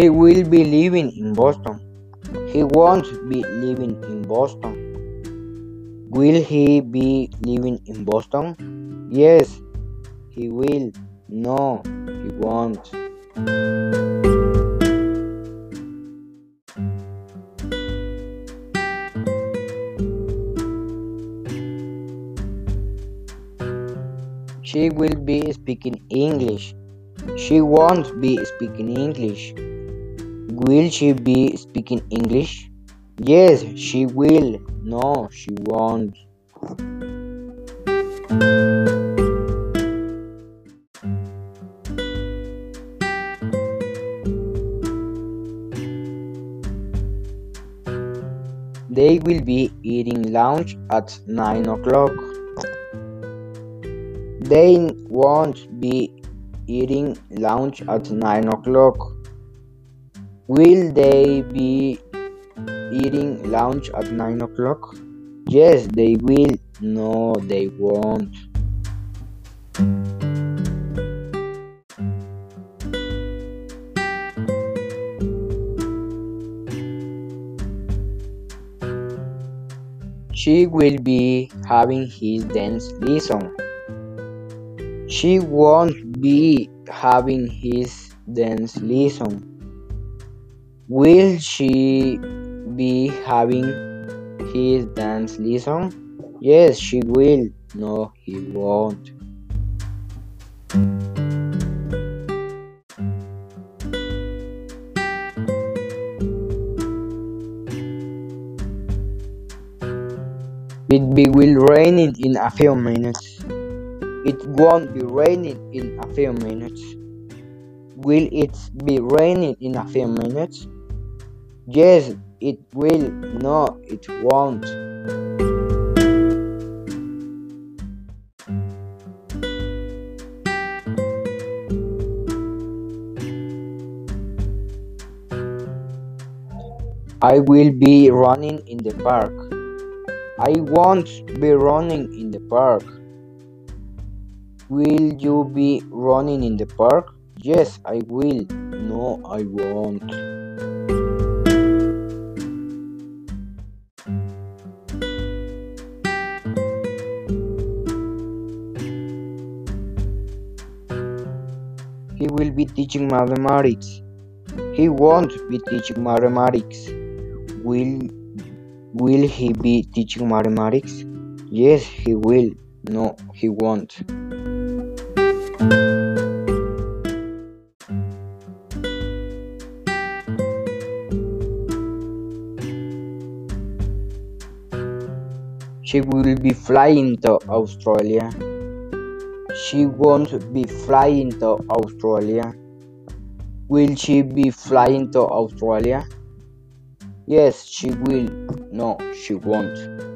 He will be living in Boston. He won't be living in Boston. Will he be living in Boston? Yes, he will. No, he won't. She will be speaking English. She won't be speaking English. Will she be speaking English? Yes, she will. No, she won't. They will be eating lunch at 9 o'clock. They won't be eating lunch at 9 o'clock. Will they be eating lunch at 9 o'clock? Yes, they will. No, they won't. She will be having his dance lesson. She won't be having his dance lesson. Will she be having his dance lesson? Yes, she will. No, he won't. It be will raining in a few minutes. It won't be raining in a few minutes. Will it be raining in a few minutes? Yes, it will. No, it won't. I will be running in the park. I won't be running in the park. Will you be running in the park? Yes, I will. No, I won't. Will be teaching mathematics. He won't be teaching mathematics. Will will he be teaching mathematics? Yes, he will. No, he won't. She will be flying to Australia. She won't be flying to Australia. Will she be flying to Australia? Yes, she will. No, she won't.